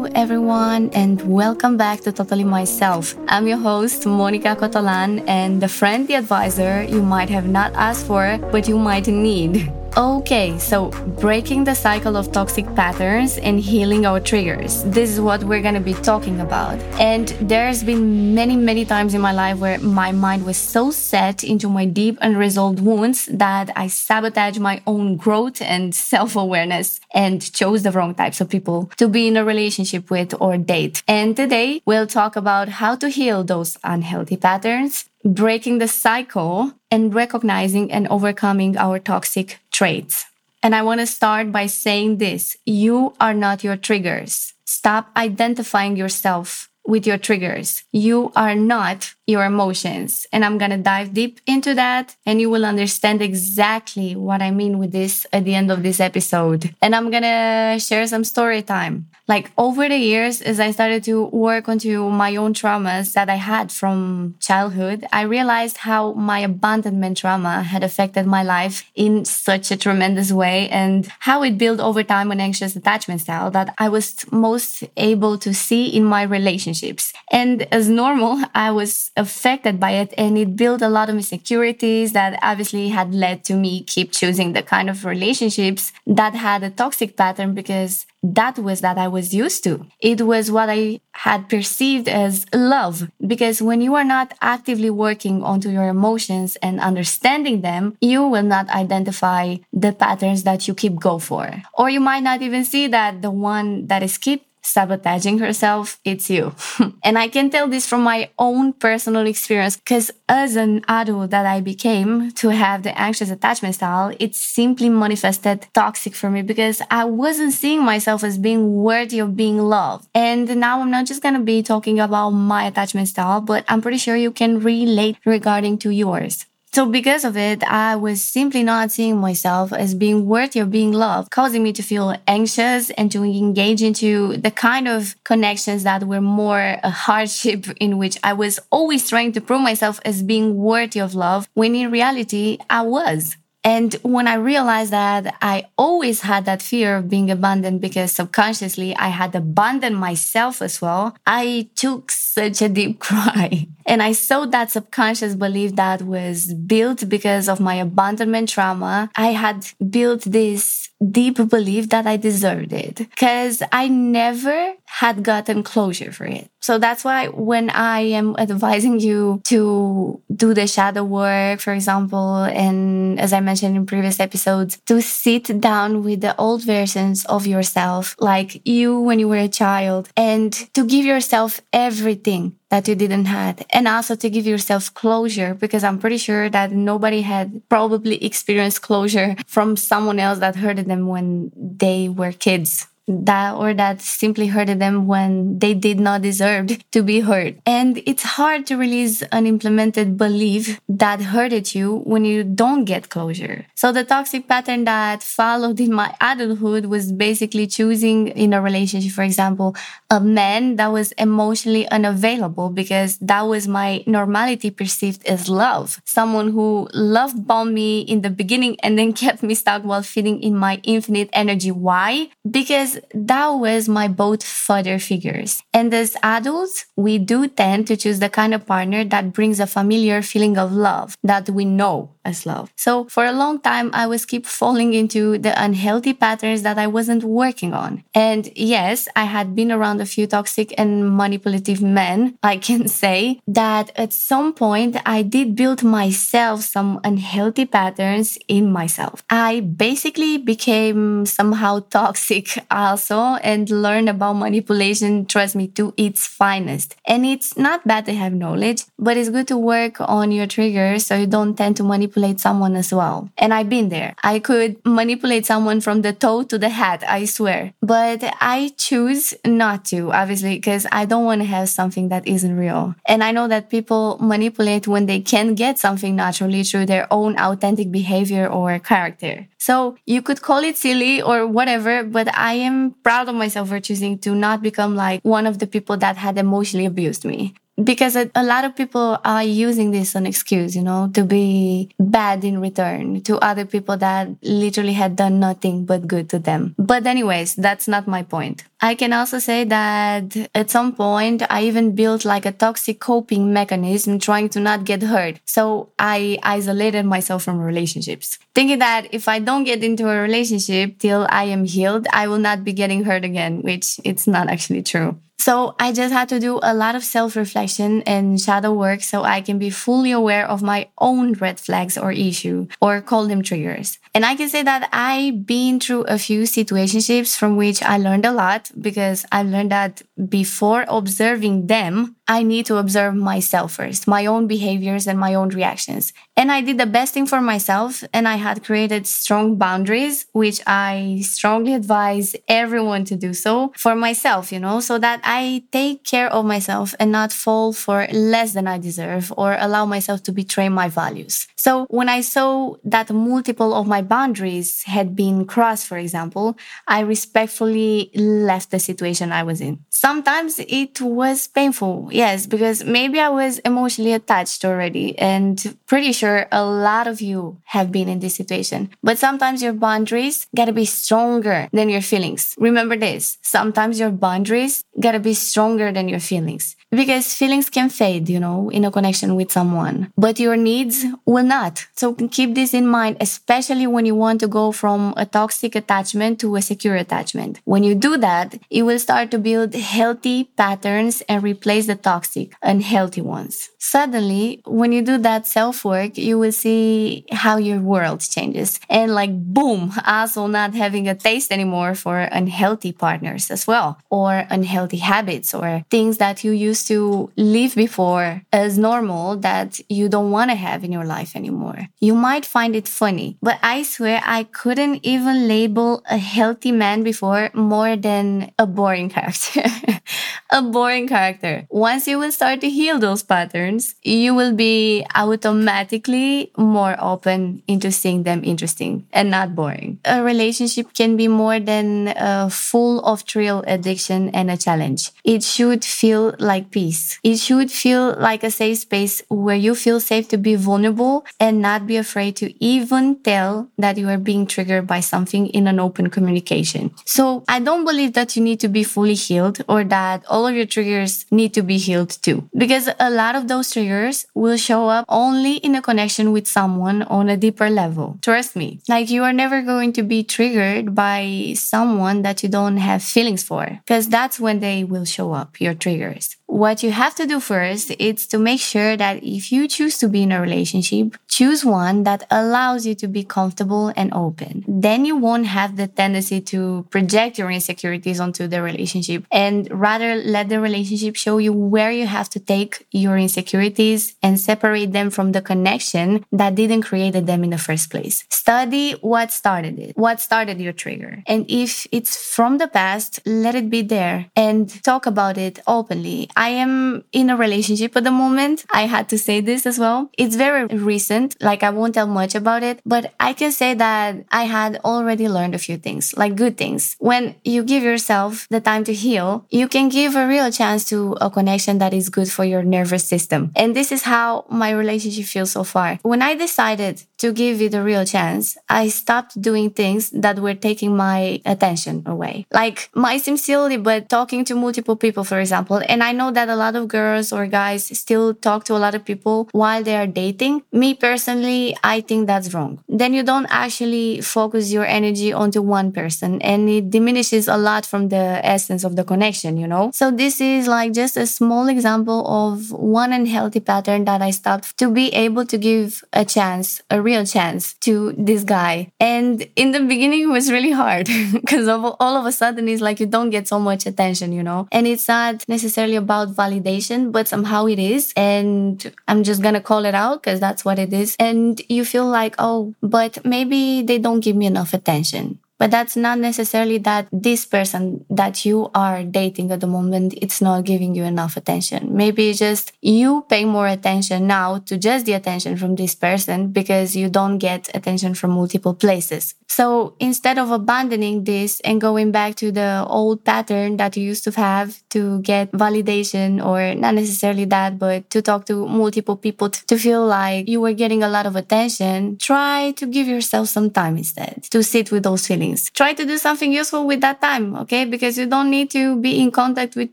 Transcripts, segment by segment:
Hello, everyone, and welcome back to Totally Myself. I'm your host, Monica Cotolan, and the friendly advisor you might have not asked for, but you might need. Okay, so breaking the cycle of toxic patterns and healing our triggers. This is what we're going to be talking about. And there's been many, many times in my life where my mind was so set into my deep unresolved wounds that I sabotaged my own growth and self awareness and chose the wrong types of people to be in a relationship with or date. And today we'll talk about how to heal those unhealthy patterns breaking the cycle and recognizing and overcoming our toxic traits. And I want to start by saying this. You are not your triggers. Stop identifying yourself with your triggers. You are not your emotions. And I'm going to dive deep into that and you will understand exactly what I mean with this at the end of this episode. And I'm going to share some story time. Like over the years, as I started to work onto my own traumas that I had from childhood, I realized how my abandonment trauma had affected my life in such a tremendous way and how it built over time an anxious attachment style that I was most able to see in my relationships. And as normal, I was affected by it and it built a lot of insecurities that obviously had led to me keep choosing the kind of relationships that had a toxic pattern because that was that I was used to. It was what I had perceived as love. Because when you are not actively working onto your emotions and understanding them, you will not identify the patterns that you keep go for. Or you might not even see that the one that is keep sabotaging herself, it's you. and I can tell this from my own personal experience because as an adult that I became to have the anxious attachment style, it simply manifested toxic for me because I wasn't seeing myself as being worthy of being loved. And now I'm not just going to be talking about my attachment style, but I'm pretty sure you can relate regarding to yours. So because of it, I was simply not seeing myself as being worthy of being loved, causing me to feel anxious and to engage into the kind of connections that were more a hardship in which I was always trying to prove myself as being worthy of love when in reality I was. And when I realized that I always had that fear of being abandoned because subconsciously I had abandoned myself as well, I took such a deep cry. And I saw that subconscious belief that was built because of my abandonment trauma. I had built this deep belief that I deserved it because I never had gotten closure for it. So that's why when I am advising you to do the shadow work, for example, and as I mentioned in previous episodes, to sit down with the old versions of yourself, like you when you were a child, and to give yourself everything that you didn't have and also to give yourself closure because i'm pretty sure that nobody had probably experienced closure from someone else that hurted them when they were kids that or that simply hurted them when they did not deserve to be hurt. And it's hard to release an implemented belief that hurted you when you don't get closure. So the toxic pattern that followed in my adulthood was basically choosing in a relationship, for example, a man that was emotionally unavailable because that was my normality perceived as love. Someone who loved bomb me in the beginning and then kept me stuck while feeding in my infinite energy. Why? Because that was my both father figures. And as adults, we do tend to choose the kind of partner that brings a familiar feeling of love that we know as love. So for a long time, I was keep falling into the unhealthy patterns that I wasn't working on. And yes, I had been around a few toxic and manipulative men. I can say that at some point, I did build myself some unhealthy patterns in myself. I basically became somehow toxic also and learned about manipulation, trust me, to its finest. And it's not bad to have knowledge, but it's good to work on your triggers so you don't tend to manipulate manipulate someone as well. And I've been there. I could manipulate someone from the toe to the head, I swear. But I choose not to, obviously, because I don't want to have something that isn't real. And I know that people manipulate when they can get something naturally through their own authentic behavior or character. So you could call it silly or whatever, but I am proud of myself for choosing to not become like one of the people that had emotionally abused me because a, a lot of people are using this as an excuse, you know, to be bad in return to other people that literally had done nothing but good to them. But anyways, that's not my point. I can also say that at some point I even built like a toxic coping mechanism trying to not get hurt. So I isolated myself from relationships, thinking that if I don't get into a relationship till I am healed, I will not be getting hurt again, which it's not actually true. So I just had to do a lot of self reflection and shadow work so I can be fully aware of my own red flags or issue or call them triggers. And I can say that I've been through a few situationships from which I learned a lot because I learned that before observing them, I need to observe myself first, my own behaviors and my own reactions. And I did the best thing for myself and I had created strong boundaries, which I strongly advise everyone to do so for myself, you know, so that I take care of myself and not fall for less than I deserve or allow myself to betray my values. So when I saw that multiple of my boundaries had been crossed, for example, I respectfully left the situation I was in. Sometimes it was painful Yes, because maybe I was emotionally attached already and pretty sure a lot of you have been in this situation. But sometimes your boundaries gotta be stronger than your feelings. Remember this. Sometimes your boundaries gotta be stronger than your feelings because feelings can fade, you know, in a connection with someone, but your needs will not. So keep this in mind, especially when you want to go from a toxic attachment to a secure attachment. When you do that, you will start to build healthy patterns and replace the toxic, unhealthy ones. Suddenly, when you do that self work, you will see how your world changes. And like, boom, also not having a taste anymore for unhealthy partners as well, or unhealthy habits, or things that you used to live before as normal that you don't want to have in your life anymore. You might find it funny, but I swear I couldn't even label a healthy man before more than a boring character. a boring character. Once you will start to heal those patterns, you will be automatically more open into seeing them interesting and not boring. A relationship can be more than uh, full of thrill, addiction, and a challenge. It should feel like peace. It should feel like a safe space where you feel safe to be vulnerable and not be afraid to even tell that you are being triggered by something in an open communication. So I don't believe that you need to be fully healed or that all of your triggers need to be healed too. Because a lot of those triggers will show up only in a connection with someone on a deeper level. Trust me. Like you are never going to be triggered by someone that you don't have feelings for because that's when they will show up, your triggers what you have to do first is to make sure that if you choose to be in a relationship, choose one that allows you to be comfortable and open. Then you won't have the tendency to project your insecurities onto the relationship and rather let the relationship show you where you have to take your insecurities and separate them from the connection that didn't create them in the first place. Study what started it, what started your trigger. And if it's from the past, let it be there and talk about it openly. I am in a relationship at the moment. I had to say this as well. It's very recent. Like I won't tell much about it, but I can say that I had already learned a few things, like good things. When you give yourself the time to heal, you can give a real chance to a connection that is good for your nervous system. And this is how my relationship feels so far. When I decided to give it a real chance, I stopped doing things that were taking my attention away. Like might seem silly, but talking to multiple people, for example, and I know that a lot of girls or guys still talk to a lot of people while they are dating. Me personally, I think that's wrong. Then you don't actually focus your energy onto one person and it diminishes a lot from the essence of the connection, you know? So this is like just a small example of one unhealthy pattern that I stopped to be able to give a chance, a real chance to this guy. And in the beginning, it was really hard because all of a sudden it's like you don't get so much attention, you know? And it's not necessarily about validation, but somehow it is. And I'm just going to call it out because that's what it is. And you feel like, oh, but maybe they don't give me enough attention But that's not necessarily that this person that you are dating at the moment, it's not giving you enough attention. Maybe just you pay more attention now to just the attention from this person because you don't get attention from multiple places. So instead of abandoning this and going back to the old pattern that you used to have to get validation or not necessarily that, but to talk to multiple people to feel like you were getting a lot of attention, try to give yourself some time instead to sit with those feelings. Try to do something useful with that time, okay? Because you don't need to be in contact with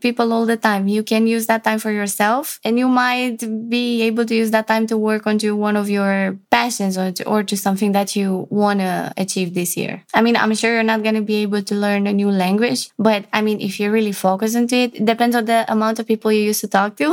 people all the time. You can use that time for yourself and you might be able to use that time to work onto one of your passions or to, or to something that you want to achieve this year. I mean, I'm sure you're not going to be able to learn a new language, but I mean, if you really focus into it, it depends on the amount of people you used to talk to.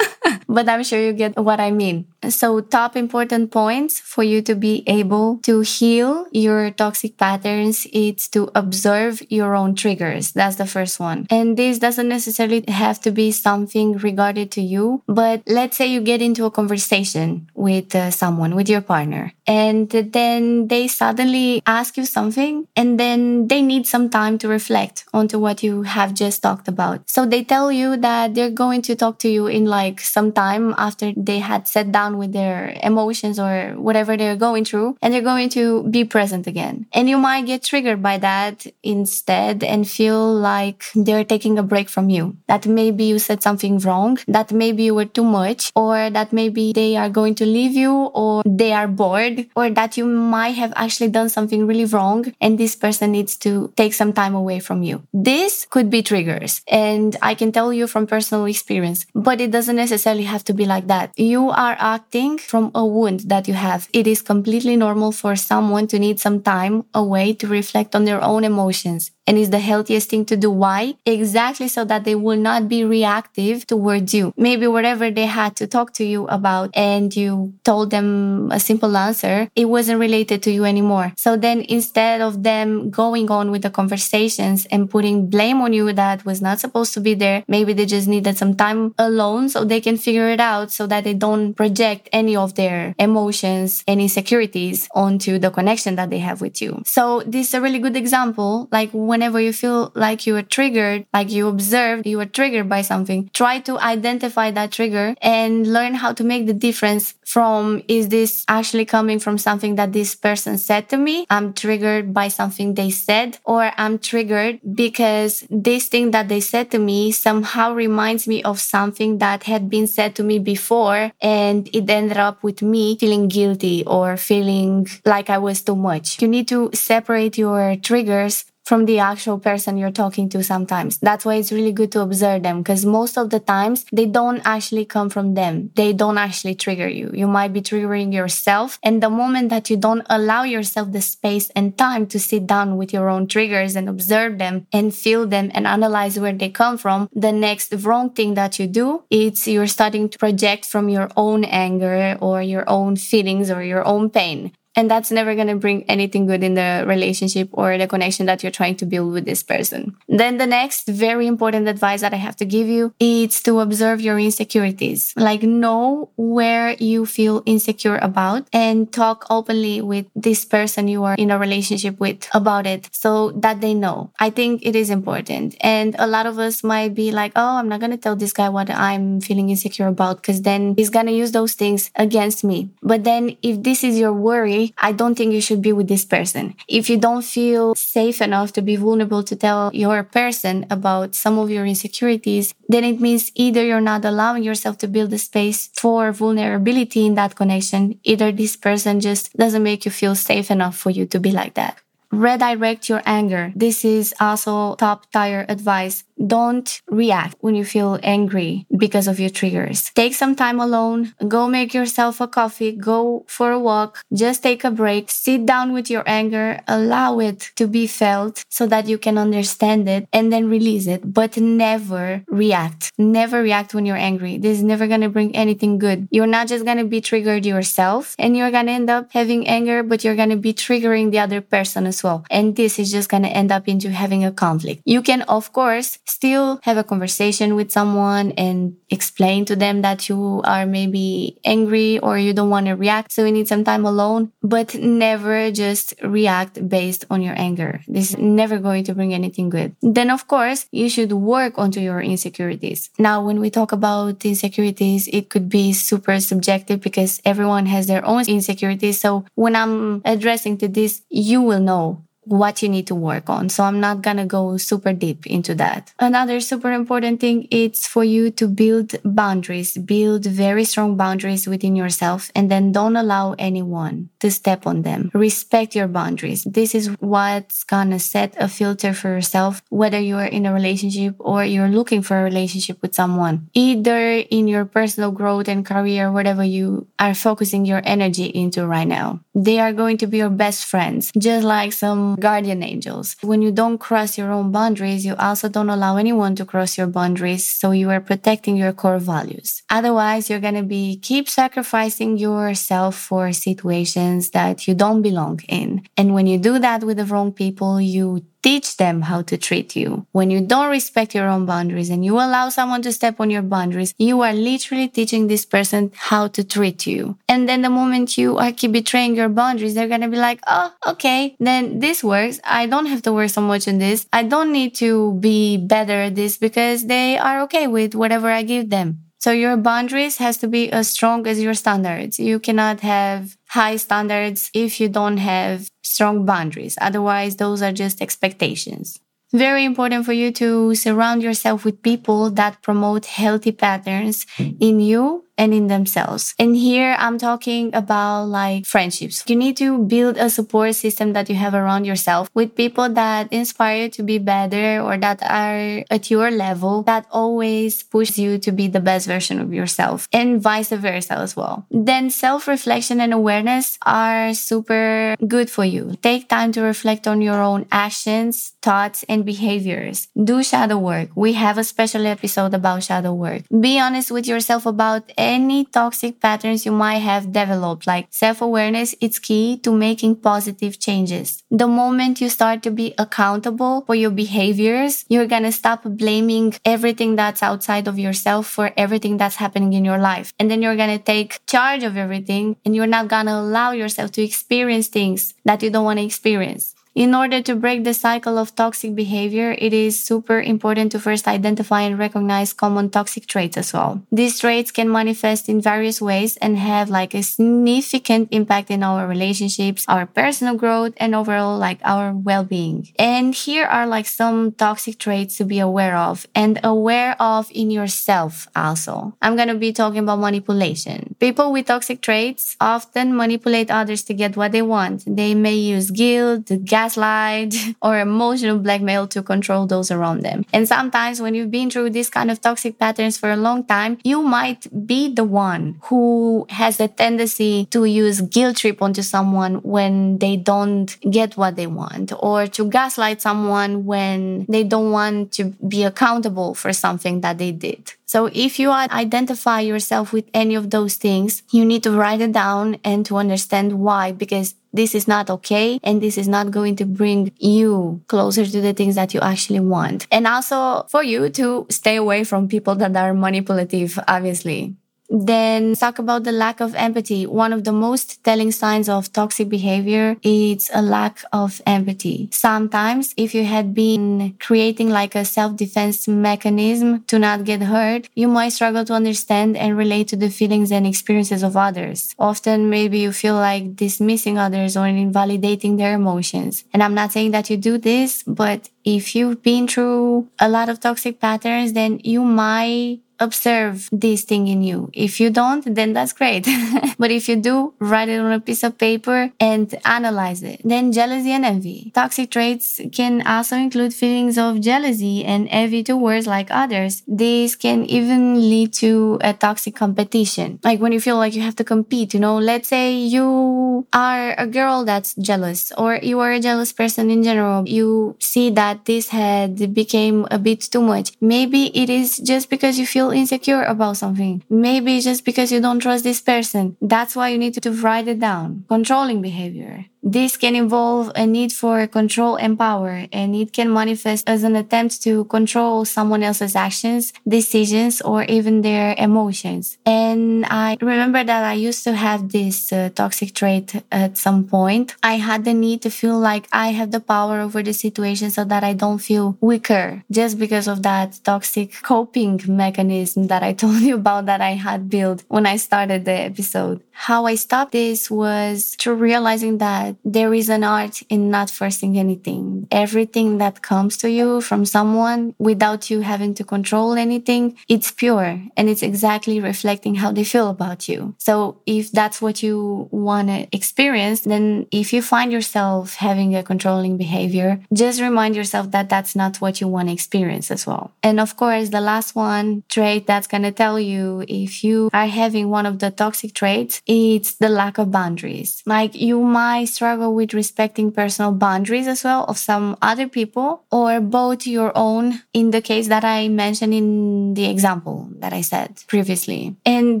but I'm sure you get what I mean. So, top important points for you to be able to heal your toxic patterns is to observe your own triggers. That's the first one. And this doesn't necessarily have to be something regarded to you, but let's say you get into a conversation with uh, someone, with your partner, and then they suddenly ask you something and then they need some time to reflect onto what you have just talked about. So they tell you that they're going to talk to you in like some time after they had sat down with their emotions or whatever they're going through and they're going to be present again. And you might get triggered by that instead and feel like they're taking a break from you. That maybe you said something wrong, that maybe you were too much, or that maybe they are going to leave you or they are bored, or that you might have actually done something really wrong and this person needs to take some time away from you. This could be triggers. And I can tell you from personal experience, but it doesn't necessarily have to be like that. You are acting from a wound that you have. It is completely normal for someone to need some time away to reflect on their own emotions and is the healthiest thing to do. Why? Exactly so that they will not be reactive towards you. Maybe whatever they had to talk to you about and you told them a simple answer, it wasn't related to you anymore. So then instead of them going on with the conversations and putting blame on you that was not supposed to be there, maybe they just needed some time alone so they can figure it out so that they don't project any of their emotions and insecurities onto the connection that they have with you. So this is a really good example. Like when whenever you feel like you were triggered, like you observed you were triggered by something, try to identify that trigger and learn how to make the difference from is this actually coming from something that this person said to me? I'm triggered by something they said, or I'm triggered because this thing that they said to me somehow reminds me of something that had been said to me before and it ended up with me feeling guilty or feeling like I was too much. You need to separate your triggers from the actual person you're talking to sometimes. That's why it's really good to observe them because most of the times they don't actually come from them. They don't actually trigger you. You might be triggering yourself. And the moment that you don't allow yourself the space and time to sit down with your own triggers and observe them and feel them and analyze where they come from, the next wrong thing that you do, it's you're starting to project from your own anger or your own feelings or your own pain. And that's never going to bring anything good in the relationship or the connection that you're trying to build with this person. Then the next very important advice that I have to give you is to observe your insecurities. Like know where you feel insecure about and talk openly with this person you are in a relationship with about it so that they know. I think it is important. And a lot of us might be like, oh, I'm not going to tell this guy what I'm feeling insecure about because then he's going to use those things against me. But then if this is your worry, I don't think you should be with this person. If you don't feel safe enough to be vulnerable to tell your person about some of your insecurities, then it means either you're not allowing yourself to build a space for vulnerability in that connection, either this person just doesn't make you feel safe enough for you to be like that. Redirect your anger. This is also top tier advice. Don't react when you feel angry because of your triggers. Take some time alone. Go make yourself a coffee. Go for a walk. Just take a break. Sit down with your anger. Allow it to be felt so that you can understand it and then release it. But never react. Never react when you're angry. This is never going to bring anything good. You're not just going to be triggered yourself and you're going to end up having anger, but you're going to be triggering the other person as well. And this is just going to end up into having a conflict. You can, of course, still have a conversation with someone and explain to them that you are maybe angry or you don't want to react. So you need some time alone, but never just react based on your anger. This is never going to bring anything good. Then of course, you should work onto your insecurities. Now, when we talk about insecurities, it could be super subjective because everyone has their own insecurities. So when I'm addressing to this, you will know what you need to work on. So I'm not going to go super deep into that. Another super important thing is for you to build boundaries, build very strong boundaries within yourself and then don't allow anyone to step on them. Respect your boundaries. This is what's going to set a filter for yourself, whether you are in a relationship or you're looking for a relationship with someone, either in your personal growth and career, whatever you are focusing your energy into right now. They are going to be your best friends, just like some guardian angels. When you don't cross your own boundaries, you also don't allow anyone to cross your boundaries. So you are protecting your core values. Otherwise, you're going to be keep sacrificing yourself for situations that you don't belong in. And when you do that with the wrong people, you teach them how to treat you. When you don't respect your own boundaries and you allow someone to step on your boundaries, you are literally teaching this person how to treat you. And then the moment you are keep betraying your boundaries, they're going to be like, Oh, okay, then this works. I don't have to work so much on this. I don't need to be better at this because they are okay with whatever I give them. So your boundaries has to be as strong as your standards. You cannot have high standards if you don't have strong boundaries. Otherwise, those are just expectations. Very important for you to surround yourself with people that promote healthy patterns in you and in themselves. And here I'm talking about like friendships. You need to build a support system that you have around yourself with people that inspire you to be better or that are at your level that always push you to be the best version of yourself and vice versa as well. Then self reflection and awareness are super good for you. Take time to reflect on your own actions, thoughts, and behaviors. Do shadow work. We have a special episode about shadow work. Be honest with yourself about any toxic patterns you might have developed. Like self-awareness, it's key to making positive changes. The moment you start to be accountable for your behaviors, you're gonna stop blaming everything that's outside of yourself for everything that's happening in your life. And then you're gonna take charge of everything and you're not gonna allow yourself to experience things that you don't want to experience. In order to break the cycle of toxic behavior, it is super important to first identify and recognize common toxic traits as well. These traits can manifest in various ways and have like a significant impact in our relationships, our personal growth, and overall like our well-being. And here are like some toxic traits to be aware of and aware of in yourself also. I'm going to be talking about manipulation. People with toxic traits often manipulate others to get what they want. They may use guilt, gas gaslight or emotional blackmail to control those around them. And sometimes when you've been through this kind of toxic patterns for a long time, you might be the one who has a tendency to use guilt trip onto someone when they don't get what they want or to gaslight someone when they don't want to be accountable for something that they did. So if you identify yourself with any of those things, you need to write it down and to understand why, because this is not okay and this is not going to bring you closer to the things that you actually want. And also for you to stay away from people that are manipulative, obviously. Then talk about the lack of empathy. One of the most telling signs of toxic behavior is a lack of empathy. Sometimes if you had been creating like a self-defense mechanism to not get hurt, you might struggle to understand and relate to the feelings and experiences of others. Often maybe you feel like dismissing others or invalidating their emotions. And I'm not saying that you do this, but if you've been through a lot of toxic patterns, then you might observe this thing in you. If you don't, then that's great. but if you do, write it on a piece of paper and analyze it. Then jealousy and envy. Toxic traits can also include feelings of jealousy and envy towards like others. This can even lead to a toxic competition. Like when you feel like you have to compete, you know, let's say you are a girl that's jealous or you are a jealous person in general. You see that this had became a bit too much. Maybe it is just because you feel feel insecure about something. Maybe just because you don't trust this person. That's why you need to write it down. Controlling behavior. This can involve a need for control and power, and it can manifest as an attempt to control someone else's actions, decisions, or even their emotions. And I remember that I used to have this uh, toxic trait at some point. I had the need to feel like I have the power over the situation so that I don't feel weaker just because of that toxic coping mechanism that I told you about that I had built when I started the episode. How I stopped this was to realizing that there is an art in not forcing anything. Everything that comes to you from someone without you having to control anything, it's pure and it's exactly reflecting how they feel about you. So if that's what you want to experience, then if you find yourself having a controlling behavior, just remind yourself that that's not what you want to experience as well. And of course, the last one trait that's going to tell you if you are having one of the toxic traits, it's the lack of boundaries. Like you might struggle with respecting personal boundaries as well of some other people or both your own in the case that I mentioned in the example that I said previously. And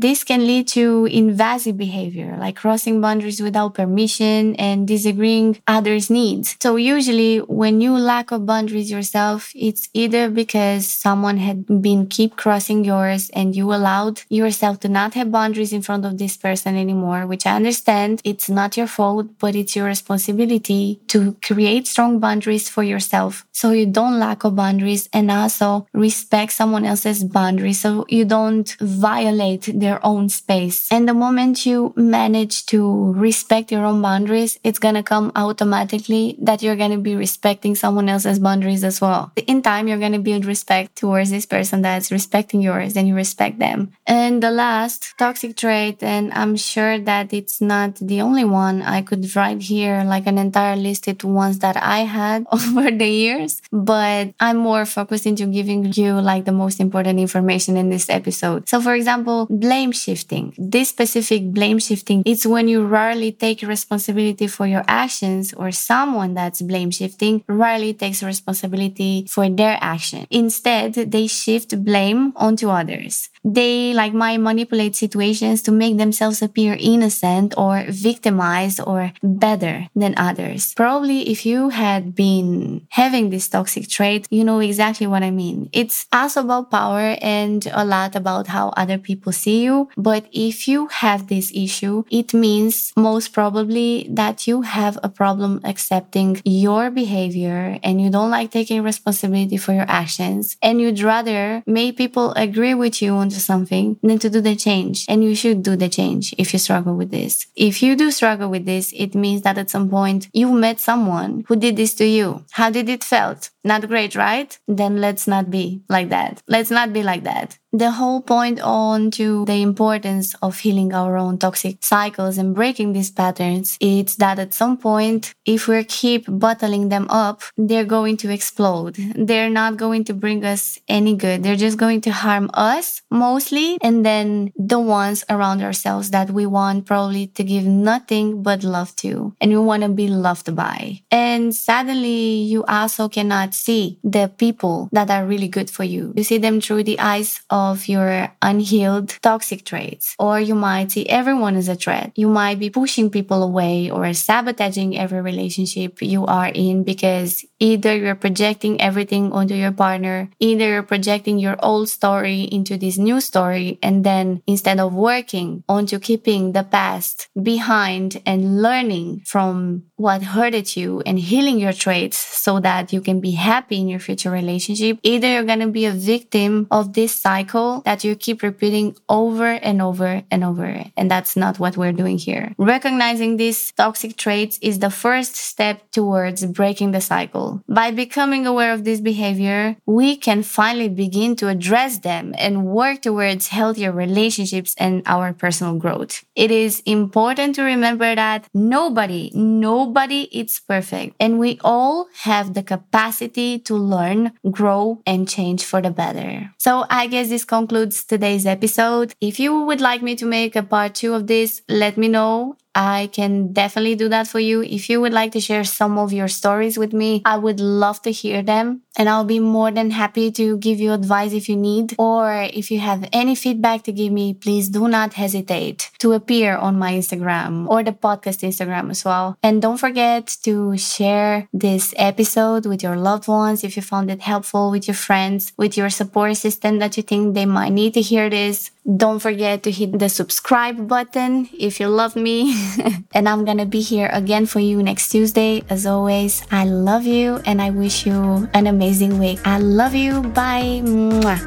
this can lead to invasive behavior like crossing boundaries without permission and disagreeing others' needs. So usually when you lack of boundaries yourself, it's either because someone had been keep crossing yours and you allowed yourself to not have boundaries in front of this person anymore, which I understand it's not your fault, but it's your responsibility to create strong boundaries for yourself so you don't lack of boundaries and also respect someone else's boundaries so you don't violate their own space. And the moment you manage to respect your own boundaries, it's gonna come automatically that you're gonna be respecting someone else's boundaries as well. In time, you're gonna build respect towards this person that's respecting yours and you respect them. And the last toxic trait, and I'm sure that it's not the only one. I could write here like an entire list of ones that I had over the years, but I'm more focused into giving you like the most important information in this episode. So for example, blame shifting. This specific blame shifting, it's when you rarely take responsibility for your actions or someone that's blame shifting rarely takes responsibility for their action. Instead, they shift blame onto others. They like might manipulate situations to make themselves appear innocent or victimized or better than others. Probably if you had been having this toxic trait, you know exactly what I mean. It's also about power and a lot about how other people see you. But if you have this issue, it means most probably that you have a problem accepting your behavior and you don't like taking responsibility for your actions and you'd rather make people agree with you onto something than to do the change. And you should do the change if you struggle with this. If you do struggle with this, it means that at some point you met someone who did this to you. How did it felt? Not great, right? Then let's not be like that. Let's not be like that the whole point on to the importance of healing our own toxic cycles and breaking these patterns is that at some point if we keep bottling them up they're going to explode. They're not going to bring us any good. They're just going to harm us mostly and then the ones around ourselves that we want probably to give nothing but love to and we want to be loved by. And suddenly you also cannot see the people that are really good for you. You see them through the eyes of of your unhealed toxic traits. Or you might see everyone as a threat. You might be pushing people away or sabotaging every relationship you are in because either you're projecting everything onto your partner, either you're projecting your old story into this new story. And then instead of working onto keeping the past behind and learning from what hurted you and healing your traits so that you can be happy in your future relationship, either you're going to be a victim of this cycle that you keep repeating over and over and over. And that's not what we're doing here. Recognizing these toxic traits is the first step towards breaking the cycle. By becoming aware of this behavior, we can finally begin to address them and work towards healthier relationships and our personal growth. It is important to remember that nobody, nobody Nobody is perfect and we all have the capacity to learn, grow and change for the better. So I guess this concludes today's episode. If you would like me to make a part two of this, let me know. I can definitely do that for you. If you would like to share some of your stories with me, I would love to hear them. And I'll be more than happy to give you advice if you need. Or if you have any feedback to give me, please do not hesitate to appear on my Instagram or the podcast Instagram as well. And don't forget to share this episode with your loved ones if you found it helpful with your friends, with your support system that you think they might need to hear this. Don't forget to hit the subscribe button if you love me. and I'm gonna be here again for you next Tuesday. As always, I love you and I wish you an amazing week. I love you. Bye. Mwah.